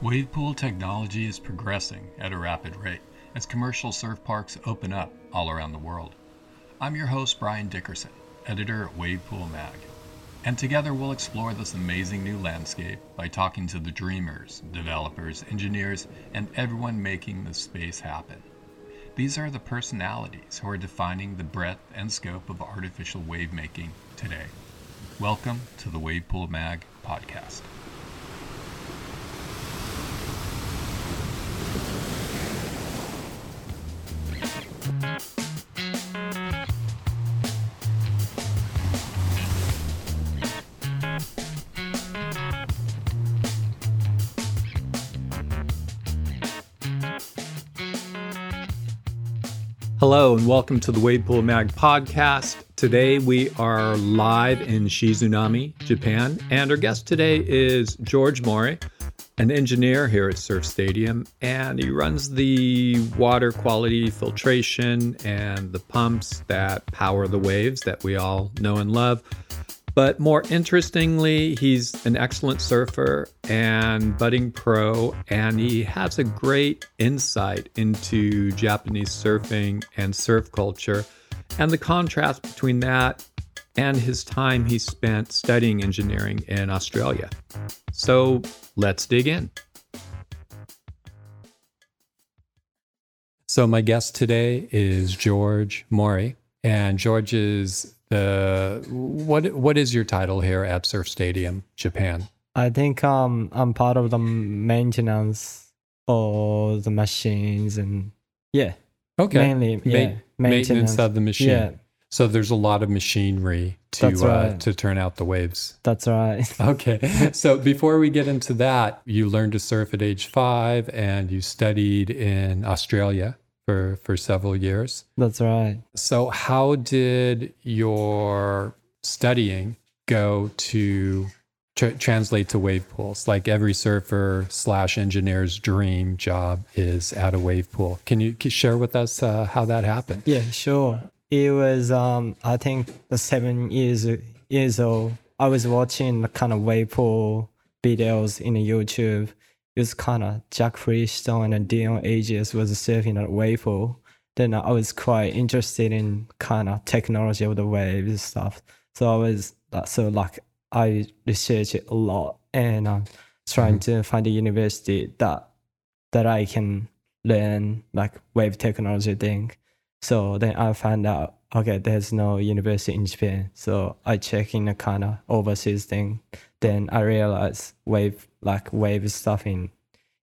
Wave pool technology is progressing at a rapid rate as commercial surf parks open up all around the world. I'm your host, Brian Dickerson, editor at Wave Pool Mag. And together we'll explore this amazing new landscape by talking to the dreamers, developers, engineers, and everyone making the space happen. These are the personalities who are defining the breadth and scope of artificial wave making today. Welcome to the Wave Pool Mag podcast. Hello and welcome to the Wave Pool Mag podcast. Today we are live in Shizunami, Japan, and our guest today is George Mori, an engineer here at Surf Stadium, and he runs the water quality filtration and the pumps that power the waves that we all know and love. But more interestingly, he's an excellent surfer and budding pro, and he has a great insight into Japanese surfing and surf culture and the contrast between that and his time he spent studying engineering in Australia. So let's dig in. So, my guest today is George Mori, and George is the what what is your title here at Surf Stadium, Japan? I think um I'm part of the maintenance for the machines and yeah. Okay. Mainly Ma- yeah. maintenance. of the machine. Yeah, So there's a lot of machinery to That's uh, to turn out the waves. that's right. Okay. So before we get into that, you learned to surf at age five and you studied in Australia for, for several years. that's right. So, how did your studying go to tr- translate to wave pools? Like every surfer slash engineer's dream job is at a wave pool. Can you share with us uh, how that happened? Yeah, sure. It was um I think the seven years years old. I was watching the kind of wave pool videos in YouTube. It was kind of Jack Freestone and Dion Agius was surfing at wave pool. Then I was quite interested in kind of technology of the waves and stuff. So I was uh, so like I researched it a lot and I'm trying to find a university that that I can learn like wave technology thing. So then I found out, okay, there's no university in Japan. So I check in a kind of overseas thing. Then I realized wave, like wave stuff in,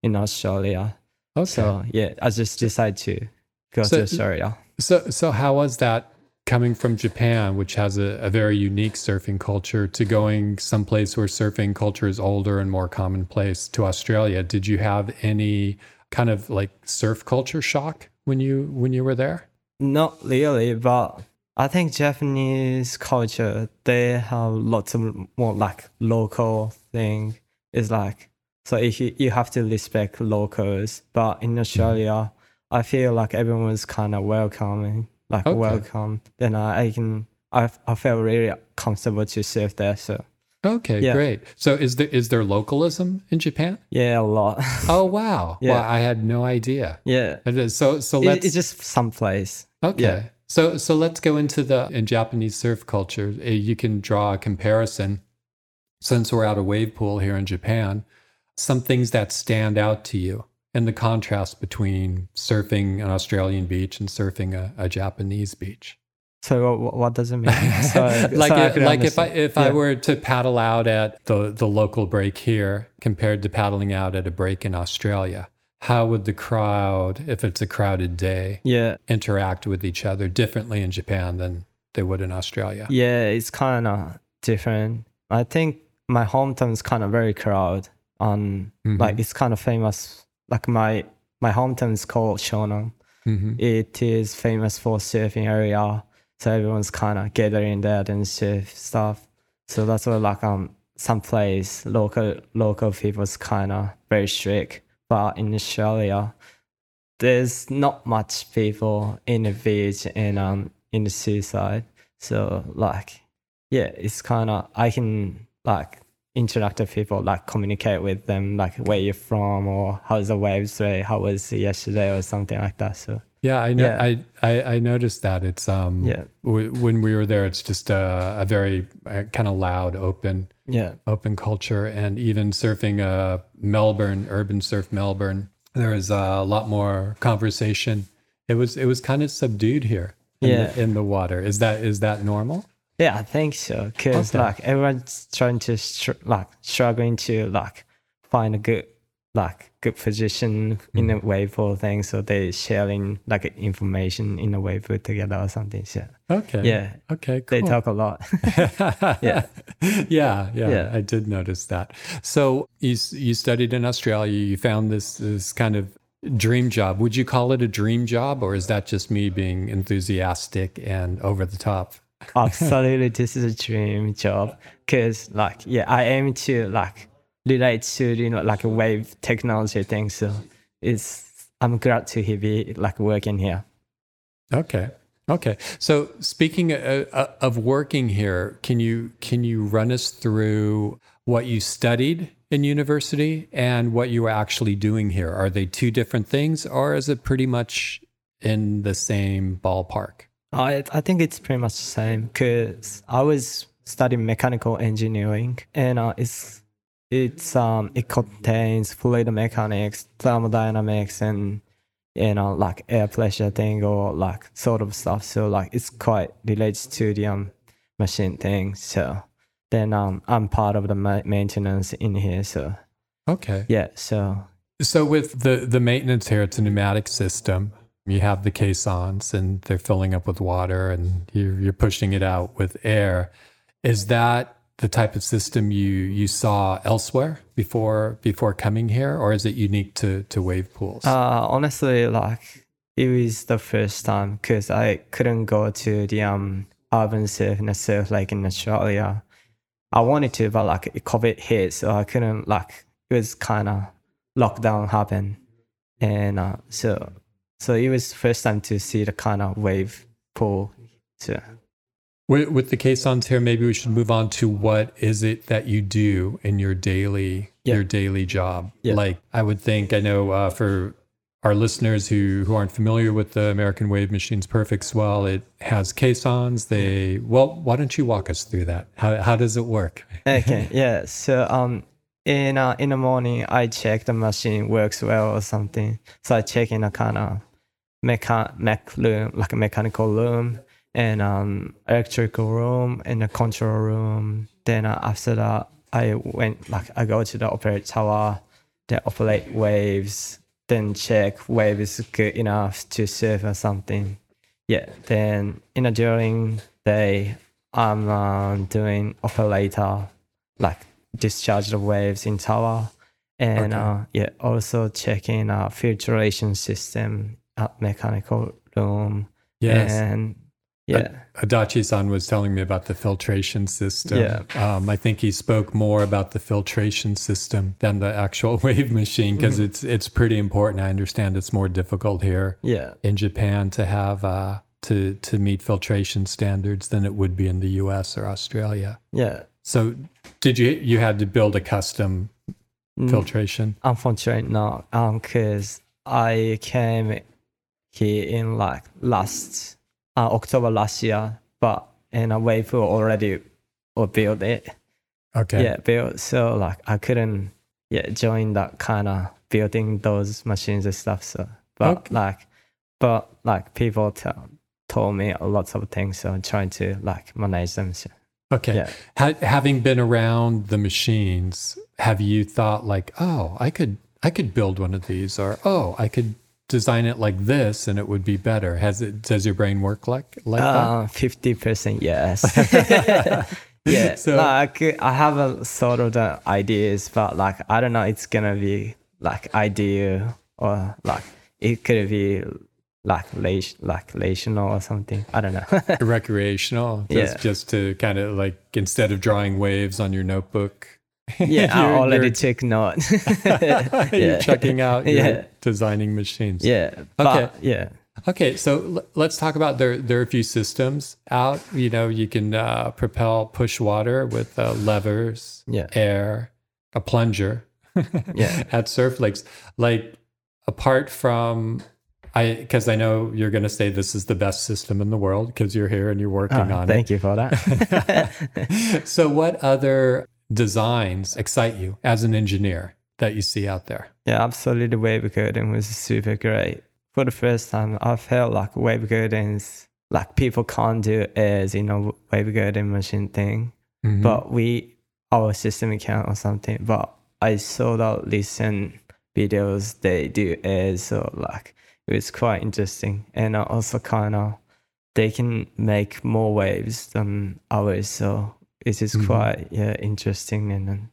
in Australia. Okay. So yeah, I just decided to go So- to Australia. So, so how was that coming from Japan, which has a, a very unique surfing culture, to going someplace where surfing culture is older and more commonplace to Australia? Did you have any kind of like surf culture shock when you when you were there? Not really, but I think Japanese culture, they have lots of more like local thing. It's like, so if you, you have to respect locals, but in hmm. Australia, I feel like everyone's kind of welcoming, like Okay. welcome. Then I, I can, I, I feel really comfortable to surf there. So Okay, Yeah. great. So is there is there localism in Japan? yeah, a lot. Oh wow. Yeah. Well, I had no idea. yeah. So so let's it's just some place. Okay. Yeah. So so let's go into the in Japanese surf culture. Uh, You can draw a comparison since we're at a wave pool here in Japan. Some things that stand out to you and the contrast between surfing an Australian beach and surfing a, a Japanese beach. So what, does it mean? So, like so I if, could like if I if I were to paddle out at the the local break here compared to paddling out at a break in Australia, how would the crowd, if it's a crowded day, yeah. interact with each other differently in Japan than they would in Australia. Yeah, it's kind of different. I think my hometown is kind of very crowded. Um, Mhm. like it's kind of famous. Like my my hometown is called Shonan. Mhm. It is famous for surfing area, so everyone's kind of gathering there and surf stuff. So that's why like um some place local local people's kind of very strict. But in Australia, there's not much people in the beach and um in the seaside. So like, yeah, it's kind of I can like interact with people, like communicate with them, like where you're from or how's the waves today, how was it yesterday or something like that. So Yeah, I know. Yeah. I, I I noticed that it's um Yeah. w- when we were there, it's just a, a very uh, kind of loud, open yeah, open culture, and even surfing uh Melbourne, urban surf Melbourne, there was a lot more conversation. It was it was kind of subdued here. In Yeah. the, in the water. Is that is that normal? yeah, I think so. Cause Okay. like everyone's trying to str- like struggling to like find a good like good position in Mm-hmm. a way for things so they sharing like information in a way pool together or something. So Okay. yeah, Okay. they talk a lot. yeah. yeah, yeah, Yeah. I did notice that. So you you studied in Australia. You found this this kind of dream job. Would you call it a dream job, or is that just me being enthusiastic and over the top? Absolutely, this is a dream job. Cause like yeah, I aim to like relate to you know like a wave technology thing. So it's I'm glad to be like working here. Okay. Okay. So speaking uh, uh, of working here, can you can you run us through what you studied in university and what you were actually doing here? Are they two different things, or is it pretty much in the same ballpark? I I think it's pretty much the same because I was studying mechanical engineering and uh, it's it's um it contains fluid mechanics, thermodynamics, and you know like air pressure thing or like sort of stuff. So like it's quite related to the um machine thing. So then um I'm part of the ma- maintenance in here. So Okay. yeah. So So with the the maintenance here, it's a pneumatic system. You have the caissons, and they're filling up with water, and you're you're pushing it out with air. Is that the type of system you you saw elsewhere before before coming here, or is it unique to to wave pools? Uh, honestly, like it was the first time because I couldn't go to the um urban surf and the surf in Australia. I wanted to, but like COVID hit, so I couldn't. Like it was kind of lockdown happened, and uh, so so it was first time to see the kind of wave pool. So With, with the caissons here, maybe we should move on to what is it that you do in your daily Yeah. your daily job. Yeah. Like I would think, I know uh, for our listeners who who aren't familiar with the American Wave Machines Perfect Swell, it has caissons. They well, why don't you walk us through that? How how does it work? okay, yeah. So um, in uh, in the morning, I check the machine works well or something. So I check in a kind of mecha mech room, like a mechanical room, and um, electrical room, and a control room. Then uh, after that, I went like I go to the operator tower, then operate waves, then check wave is good enough to serve or something. Yeah. Then in a during day, I'm uh, doing operator, like discharge the waves in tower, and Okay. uh, yeah, also checking uh, filtration system at mechanical room. Yes. And yeah, Adachi-san was telling me about the filtration system. Yeah. Um, I think he spoke more about the filtration system than the actual wave machine because Mm-hmm. it's it's pretty important. I understand it's more difficult here yeah, in Japan to have uh, to to meet filtration standards than it would be in the U.S. or Australia. yeah. So, did you you had to build a custom Mm, filtration? Unfortunately, no. Um, cause I came here in like last uh, October last year, but in a way pool already or built it. Okay. Yeah, built. So like I couldn't yeah join that kind of building those machines and stuff. So but Okay. like but like people tell, told me lots of things. So I'm trying to like manage them. So, Okay. yeah. Ha- having been around the machines, have you thought like, oh, I could I could build one of these, or oh, I could design it like this, and it would be better? Has it? Does your brain work like like that? Uh, fifty percent yes. yeah, So- like I have a sort of the ideas, but like I don't know, it's gonna be like ideal or like it could be like like relational or something. I don't know. Recreational, just Yeah. just to kind of like instead of drawing waves on your notebook. yeah, I already you're- took note. you're yeah. checking out your Yeah. designing machines. Yeah. But, Okay. Yeah. Okay, so l- let's talk about there. There are a few systems out. You know, you can uh, propel push water with uh, levers, Yeah. air, a plunger. Yeah. at Surf Lakes, like apart from I, because I know you're going to say this is the best system in the world because you're here and you're working Oh, on thank you for that. so, what other designs excite you as an engineer that you see out there? yeah, absolutely. Wavegarden was super great. For the first time, I felt like Wavegarden is like people can't do as you know Wavegarden machine thing, Mhm. but we our system can or something. But I saw that listen videos they do as so like it was quite interesting and also kind of they can make more waves than ours so it is Mhm. quite yeah interesting and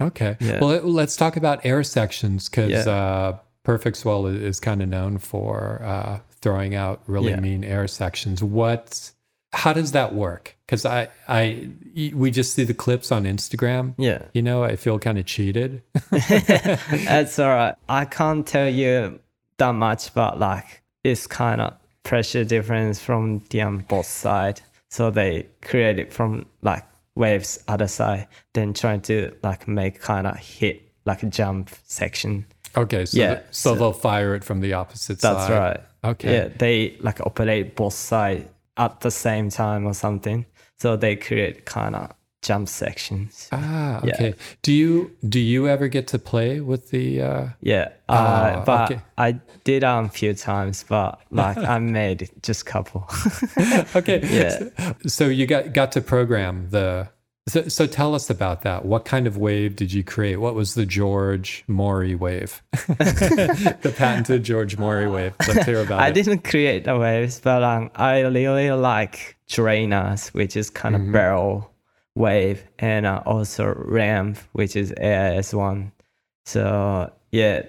Okay. Yeah. Well, let- let's talk about air sections because Yeah. uh, Perfect Swell is, is kind of known for uh, throwing out really Yeah. mean air sections. What? How does that work? Because I, I, we just see the clips on Instagram. yeah You know, I feel kind of cheated. That's all right. I can't tell you that much, but like it's kind of pressure difference from the um, both side. So they create it from like waves other side, then trying to like make kind of hit like a jump section. okay, so Yeah, th- so, so- they'll fire it from the opposite That's side. That's right. Okay. Yeah, they like operate both side at the same time or something. So they create kind of jump sections. Ah, Yeah. okay. Do you do you ever get to play with the? Uh, Yeah, uh, Oh, but okay. I did um a few times, but like I made just couple. okay. Yeah. So you got got to program the. So, so tell us about that. What kind of wave did you create? What was the George Mori wave? the patented George Mori wave. Let's hear about I it. didn't create the waves, but um, I really like drainers, which is kind of Mhm. barrel wave, and uh, also ramp, which is AIS one. So yeah,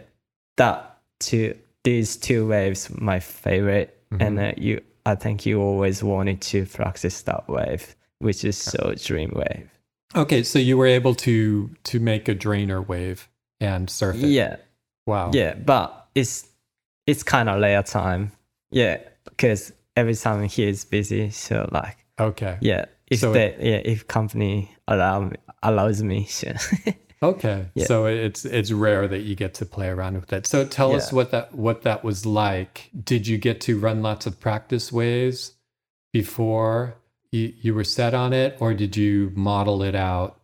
that two these two waves my favorite, and Mhm. uh, you I think you always wanted to practice that wave, which is so dream wave. Okay, so you were able to to make a drainer wave and surf it. Yeah, Wow. Yeah, but it's it's kind of layer time. Yeah, because every time he is busy, so like Okay. yeah, if So they yeah if company allow allows me, so Okay. Yeah. So it's it's rare that you get to play around with that. So tell us what that what that was like. Did you get to run lots of practice waves before you, you were set on it, or did you model it out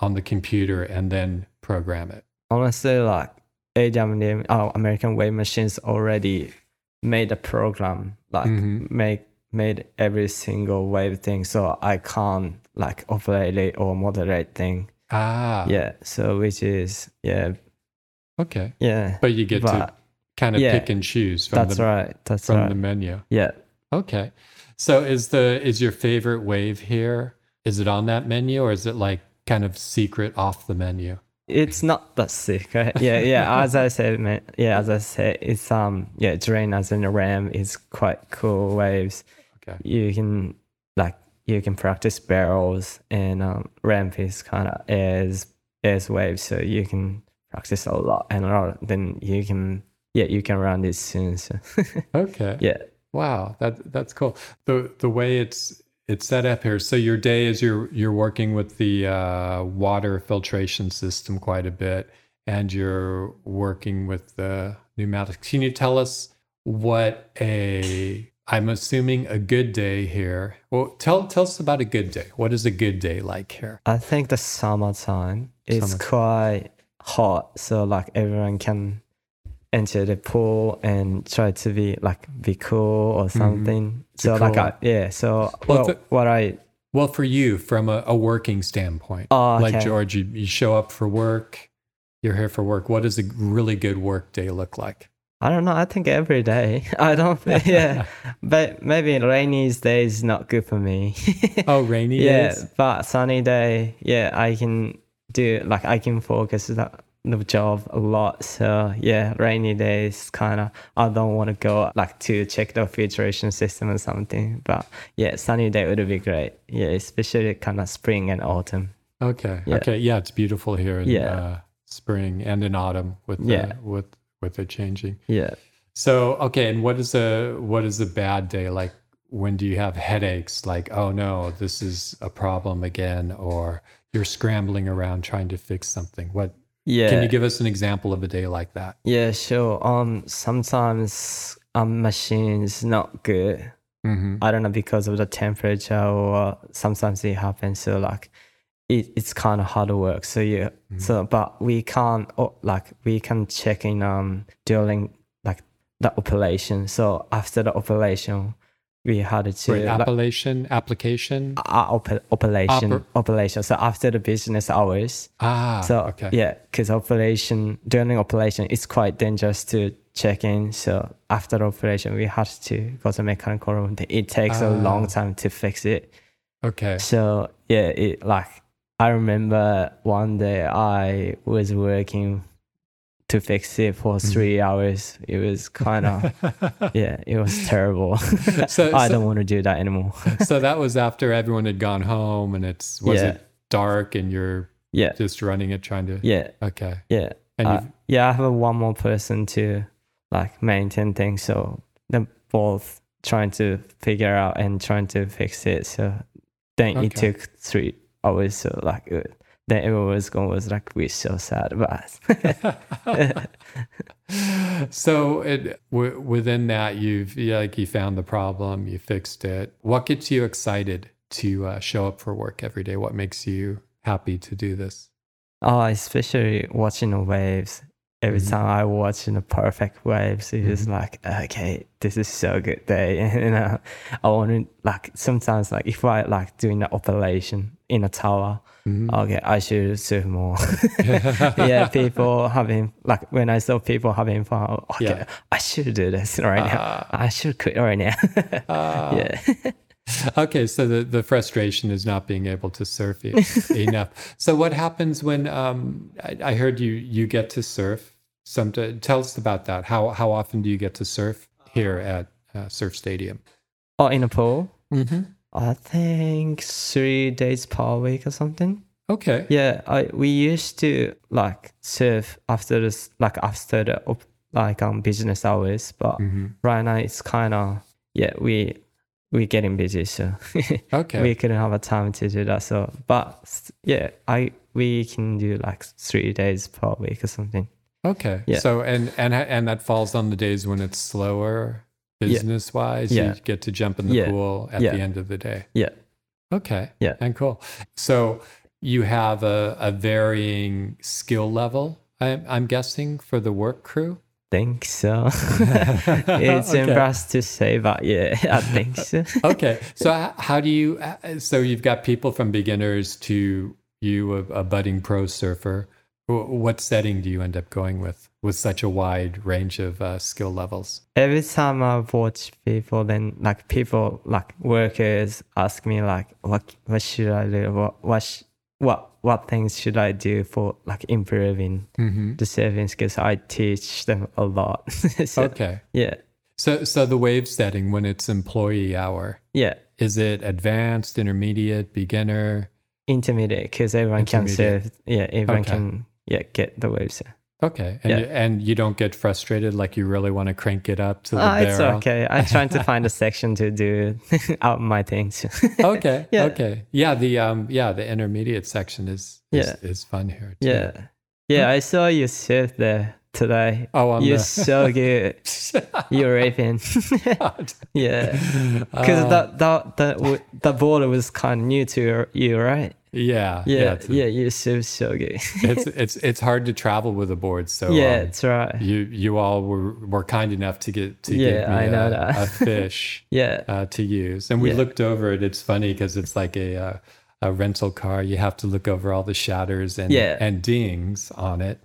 on the computer and then program it? honestly like AWM oh American Wave Machines already made a program like Mhm. make made every single wave thing, so I can't like operate it or moderate thing. Ah. Yeah, so which is yeah Okay. yeah. But you get to kind of yeah, pick and choose from that's the right. That's from right. the menu. yeah. Okay. So is the is your favorite wave here? Is it on that menu or is it like kind of secret off the menu? It's not that sick, right? Yeah, yeah. As I said, man, yeah, as I said, it's um, yeah, drain as in the RAM is quite cool waves. Okay. You can like you can practice barrels, and um, ramp is kind of as as waves, so you can practice a lot and a lot. Then you can yeah, you can run this soon. So Okay. yeah, Wow, that that's cool. The the way it's it's set up here. So your day is you're you're working with the uh, water filtration system quite a bit, and you're working with the pneumatics. Can you tell us what a I'm assuming a good day here. Well, tell tell us about a good day. What is a good day like here? I think the summertime is Summer. quite hot, so like everyone can enter the pool and try to be like be cool or something. So like. I, yeah, so Mm-hmm. Well, well, what I Well, for you, from a, a working standpoint, oh, like. George, you, you show up for work. You're here for work. What does a really good work day look like? I don't know. I think every day. I don't. Yeah, but maybe rainy days is not good for me. Oh, rainy yeah, days. but sunny day, yeah, I can do like I can focus the, the job a lot. So yeah, rainy days kind of I don't want to go like to check the filtration system or something. But yeah, sunny day would be great. Yeah, especially kind of spring and autumn. Okay. Yeah. Okay. Yeah, it's beautiful here in Yeah. uh, spring and in autumn with the, Yeah. with with it changing. Yeah, So okay, and what is a what is a bad day like? When do you have headaches? Like, oh no, this is a problem again, or you're scrambling around trying to fix something. What Yeah. can you give us an example of a day like that? Yeah, sure. Um, sometimes um machine is not good. Mm-hmm. I don't know because of the temperature or sometimes it happens. So like, it, it's kind of hard work. So yeah. Mm-hmm. So but we can't oh, like we can check in um during like the operation. So after the operation, we had to Right, like, appellation, application. uh, op- operation Oper- operation. So after the business hours. Ah, So okay. yeah, because operation during operation, it's quite dangerous to check in. So after the operation, we had to go to mechanical room. It takes a Ah. long time to fix it. Okay. So yeah, it like I remember one day I was working to fix it for Mm-hmm. three hours. It was kind of yeah, it was terrible. So- I so- don't want to do that anymore. so that was after everyone had gone home, and it's was Yeah. it dark, and you're yeah, just running it, trying to. yeah, Okay. yeah. And Uh, yeah, I have a one more person to like maintain things. So they're both trying to figure out and trying to fix it. So then it took three hours. So like uh, then everyone was going was like we're so sad, but so it, w- within that, you've yeah, like you found the problem, you fixed it. What gets you excited to uh, show up for work every day? What makes you happy to do this? oh, especially watching the waves. Every Mhm. time I watch in the perfect waves, it's just like, okay, this is so good day. And uh, I want to like sometimes like if I like doing the operation in a tower, Mhm. Okay, I should surf more. yeah, people having like when I saw people having fun. Okay, Yeah. I should do this right now. Ah. I should quit right now. Ah. yeah, Okay, so the, the frustration is not being able to surf e- enough. So what happens when um, I, I heard you you get to surf? Some tell us about that. How how often do you get to surf here at uh, Surf Stadium? oh, in a pool. Mm-hmm. I think three days per week or something. Okay. Yeah, I we used to like surf after this, like after the like um business hours, but Mhm. right now it's kind of yeah we we getting busy, so Okay. we couldn't have a time to do that. So, but yeah, I we can do like three days per week or something. Okay. Yeah. So and and and that falls on the days when it's slower business wise. Yeah. You get to jump in the Yeah. pool at the end of the day. Yeah, Okay. Yeah. And cool. So you have a, a varying skill level, I'm, I'm guessing, for the work crew. Think so. it's Okay. embarrassed to say, but yeah, I think so. Okay. So how do you? uh, So you've got people from beginners to you, a, a budding pro surfer. What setting do you end up going with with such a wide range of uh, skill levels? Every time I watch people, then like people like workers ask me like, what what should I do? What what sh- what what things should I do for like improving Mm-hmm. the surfing because I teach them a lot. so, Okay. Yeah. So so the wave setting when it's employee hour Yeah. is it advanced, intermediate, beginner? Intermediate, because everyone can Intermediate. surf. Yeah, everyone Okay. can yeah get the waves. Okay, and Yeah. you, and you don't get frustrated like you really want to crank it up to the Ah, it's okay. I'm trying to find a section to do out my things. Okay, Yeah. okay, yeah. The um, yeah, the intermediate section is is, Yeah. is fun here. Too. yeah, yeah. I saw you surf there today. Oh, on You're so good. You're raping. yeah, because Uh, that that that the border was kind of new to you, right? yeah, Yeah, yeah. You surf so good. it's it's it's hard to travel with a board. So yeah, um, that's right. you you all were were kind enough to get to Yeah, give me I know a, that. a fish. Yeah, uh, to use. And we Yeah. looked over it. It's funny because it's like a uh, a rental car. You have to look over all the shatters and Yeah. and dings on it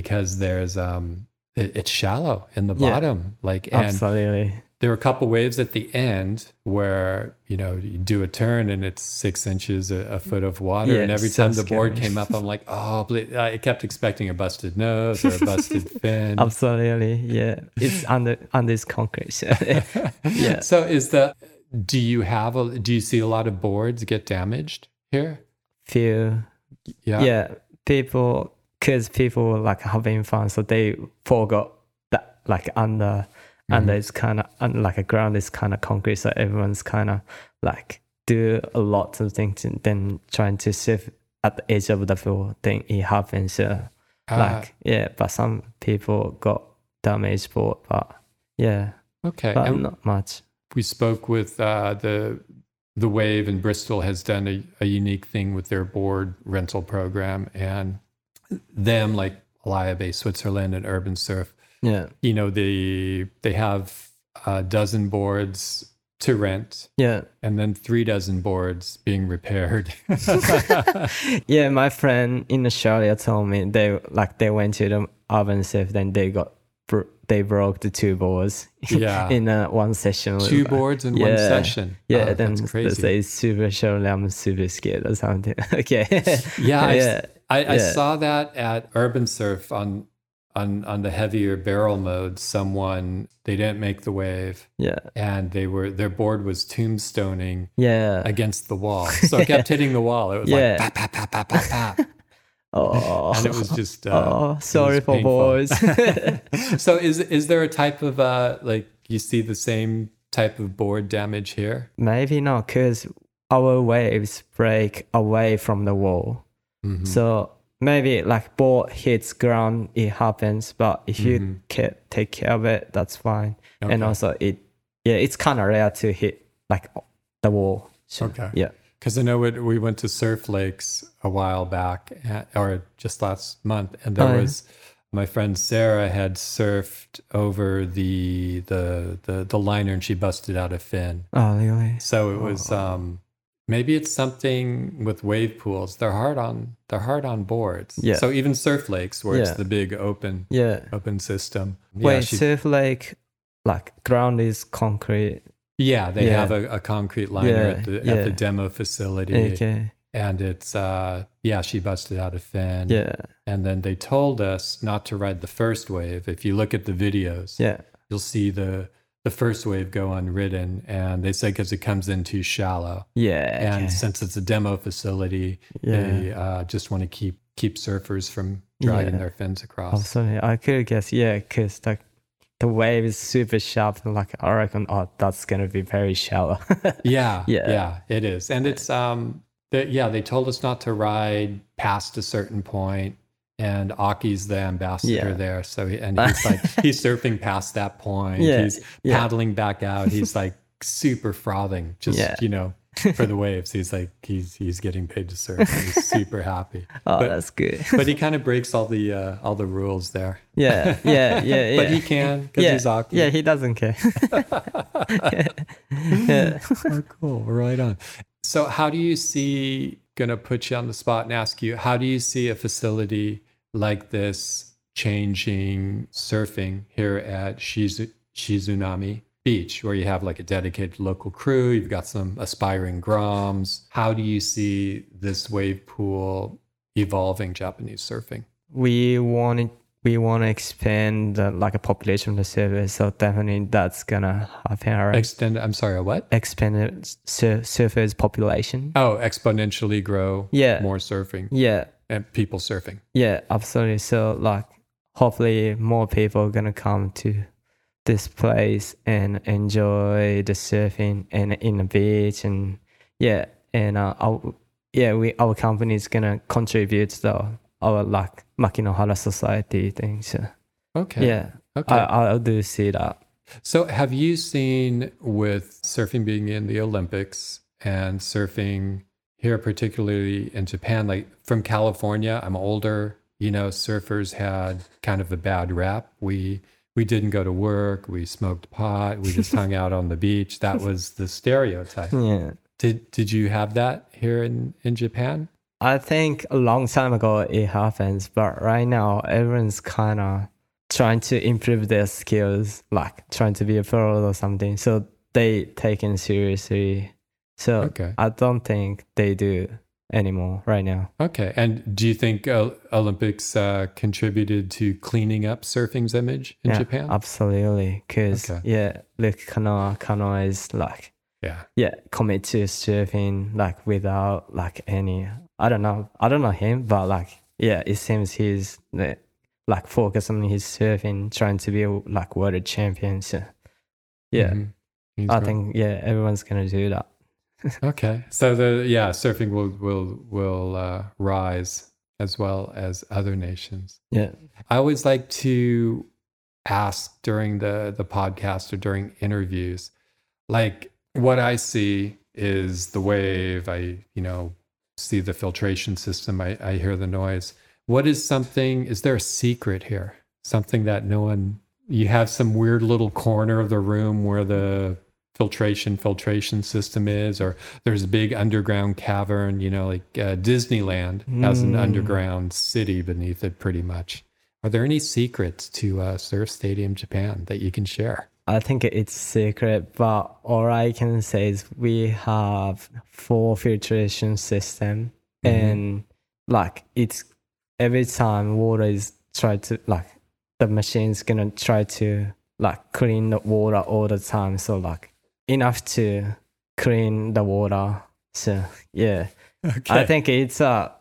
because there's um it, it's shallow in the Yeah. bottom. Like and absolutely. there were a couple waves at the end where you know you do a turn and it's six inches a, a foot of water. Yeah, and every so time the board came up, I'm like, oh, I kept expecting a busted nose or a busted fin. Absolutely. Yeah, it's under under this concrete. So, yeah. So is the do you have a do you see a lot of boards get damaged here? Few Yeah. yeah, people because people were like having fun so they forgot that like under and it's kind of and like a ground is kind of concrete, so everyone's kind of like do a lot of things and then trying to surf at the edge of the field. Then it happens. Uh, like yeah, but some people got damaged, but but yeah, okay. but And not much. we spoke with uh, the the Wave in Bristol has done a, a unique thing with their board rental program, and them like Bay, Switzerland, and Urban Surf. Yeah, You know, they they have a dozen boards to rent, yeah. and then three dozen boards being repaired. yeah, my friend in Australia told me they like they went to the urban surf, then they got they broke the two boards Yeah. in uh, one session. Two boards in one session. Yeah, Oh, then that's they crazy. say super sure I'm super scared or something. okay. Yeah, I, yeah, I, saw that at Urban Surf on on on the heavier barrel mode. Someone they didn't make the wave, yeah, and they were their board was tombstoning yeah. against the wall, so it kept hitting the wall. It was Yeah. like pap. Oh, and it was just uh, oh, sorry for boys. so is is there a type of uh like you see the same type of board damage here? Maybe not, cause our waves break away from the wall. Mhm. So maybe like ball hits ground, it happens. But if you Mhm. ca- take care of it, that's fine. And also it, yeah, it's kind of rare to hit like the wall. So, Okay. Yeah. Because I know it, we went to Surf Lakes a while back, a- or just last month, and there Oh, yeah. was my friend Sarah had surfed over the the the the liner, and she busted out a fin. Oh really? So it was um, maybe it's something with wave pools. They're hard on they're hard on boards. Yeah. So even Surf Lakes, where it's the big open Yeah. open system. Wait, yeah, she- surf lake, like ground is concrete. yeah, they Yeah. have a, a concrete liner Yeah, at the at the demo facility. Okay. and it's uh yeah she busted out a fin Yeah. and then they told us not to ride the first wave if you look at the videos Yeah. you'll see the the first wave go unridden and they say because it comes in too shallow Yeah. and okay. since it's a demo facility Yeah. they uh, just want to keep keep surfers from dragging Yeah. their fins across sorry. I could guess. Yeah, cause like the wave is super sharp. And like I reckon, oh, that's gonna be very shallow. yeah Yeah. yeah it is and it's um the, yeah they told us not to ride past a certain point and Aki's the ambassador Yeah. there so he, and he's like he's surfing past that point Yeah, he's yeah. paddling back out he's like super frothing just you know for the waves he's like he's he's getting paid to surf he's super happy oh, But- that's good. but he kind of breaks all the uh, all the rules there yeah, yeah, yeah, yeah. but he can because yeah, he's Aki yeah, he doesn't care. yeah. oh, cool. Right on. So, how do you see, going to put you on the spot and ask you, how do you see a facility like this changing surfing here at Shizu- Shizunami Beach, where you have like a dedicated local crew, you've got some aspiring Groms? How do you see this wave pool evolving Japanese surfing? we wanted we want to expand uh, like a population of the service, so definitely that's gonna happen. Right. Extend, I'm sorry, a what? expand sur- surface population. Oh, exponentially grow Yeah. more surfing Yeah, and people surfing. yeah, absolutely. So like, hopefully, more people are gonna come to this place and enjoy the surfing and in the beach and yeah, and uh, our, yeah, we our company is gonna contribute to our like Makinohara society thing. So Okay. yeah, Okay. I I do see that. So, have you seen with surfing being in the Olympics and surfing here, particularly in Japan, like from California? I'm older. You know, surfers had kind of a bad rap. We we didn't go to work. We smoked pot. We just hung out on the beach. That was the stereotype. Yeah. Did did you have that here in in Japan? I think a long time ago it happens, but right now everyone's kind of trying to improve their skills, like trying to be a pro or something. So they take it seriously. So Okay. I don't think they do anymore right now. Okay. And do you think uh, Olympics uh, contributed to cleaning up surfing's image in yeah, Japan? absolutely. Cause Okay. yeah, Luke Kanoa, Kanoa is like yeah. yeah, commit to surfing like without like any I don't know I don't know him, but like yeah, it seems he's uh, like focused on his surfing, trying to be like world champion. So Yeah, Mhm. I right. think yeah, everyone's gonna do that. Okay, so the yeah, surfing will will will uh, rise as well as other nations. Yeah, I always like to ask during the the podcast or during interviews, like what I see is the wave. I you know see the filtration system. I, I hear the noise. What is something? Is there a secret here? Something that no one. You have some weird little corner of the room where the filtration filtration system is or there's a big underground cavern you know like uh, disneyland has an Mm. underground city beneath it pretty much are there any secrets to uh, surf stadium japan that you can share I think it's secret, but all I can say is we have four filtration system, Mhm. and like it's every time water is try to like the machine's gonna try to like clean the water all the time, so like enough to clean the water. So yeah, okay I think it's a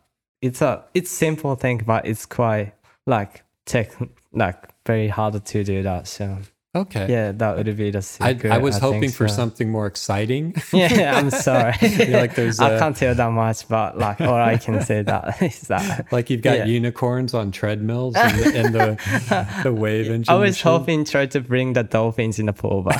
it's a it's simple thing, but it's quite like tech like very hard to do that. So okay yeah, that would be the I, secret. I was hoping think for so. something more exciting Yeah, I'm sorry. Like, there's I a- can't tell that much, but like all I can say that is that like you've got Yeah. unicorns on treadmills and the, and the, the wave engine I was machine. hoping try to bring the dolphins in the pool, but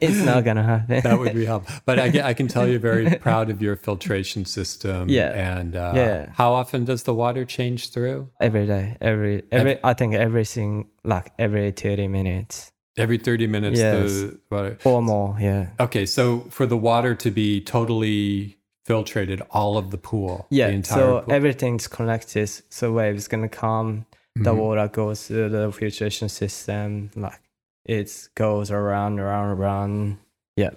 it's not gonna happen. that would be helpful. But I, I can tell you're very proud of your filtration system. Yeah. And uh, Yeah. how often does the water change through? every day, every every. I think everything like every thirty minutes Every 30 minutes. Yes. The water. or more. Yeah, Okay. So for the water to be totally filtrated, all of the pool. The yeah. entire So pool. everything's connected. So waves gonna come. The Mhm. water goes through the filtration system. Like it goes around, around, around. Yeah,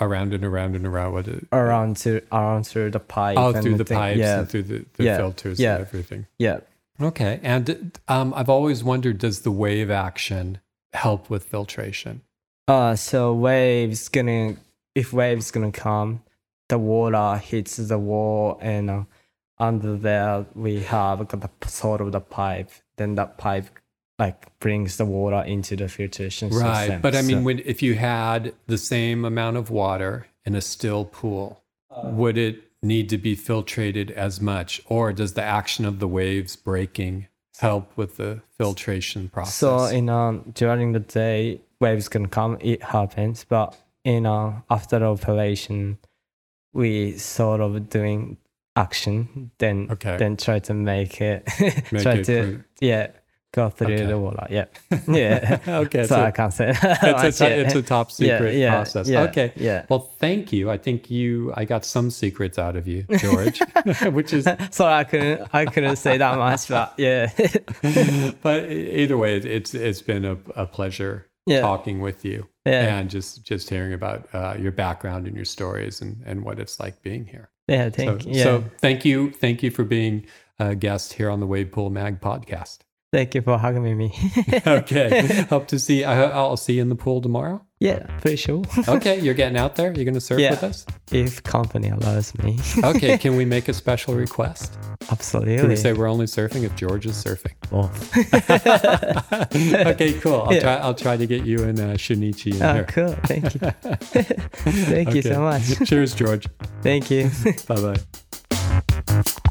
around and around and around. What it, around to around through the pipe. Oh, and through the thing. pipes Yeah, and through the, the Yeah. filters Yeah. and everything. yeah. Okay. And um, I've always wondered does the wave action help with filtration? Uh, so waves gonna if waves gonna come, the water hits the wall and uh, under there we have got the sort of the pipe. Then that pipe like brings the water into the filtration Right. system. But I mean, So- when, if you had the same amount of water in a still pool, would it need to be filtrated as much? Or does the action of the waves breaking help with the filtration process? so in um during the day waves can come, it happens. But in uh after the operation, we sort of doing action. Then Okay. then try to make it Make try it to yeah go through Okay. the water. Yeah, yeah. okay. so so I can't say. it's, a, it's a top secret yeah, process. Yeah, okay. Yeah. Well, thank you. I think you, I got some secrets out of you, George, which is Sorry, I couldn't. I couldn't say that much, but yeah, but either way, it- it's it's been a, a pleasure talking with you yeah, and just just hearing about uh, your background and your stories and and what it's like being here. yeah. So, Thank you. Yeah. so thank you, thank you for being a guest here on the Wave Pool Mag podcast. Thank you for hugging me. Okay, hope to see. I, I'll see you in the pool tomorrow. yeah, pretty sure. Okay, you're getting out there. You're going to surf Yeah. with us. if company allows me. Okay, can we make a special request? Absolutely. Can we say we're only surfing if George is surfing? Oh. okay, cool. I'll Yeah. try. I'll try to get you and uh, Shinichi in there. oh, here. cool. Thank you. Thank you so much. Cheers, George. Thank you. Bye bye.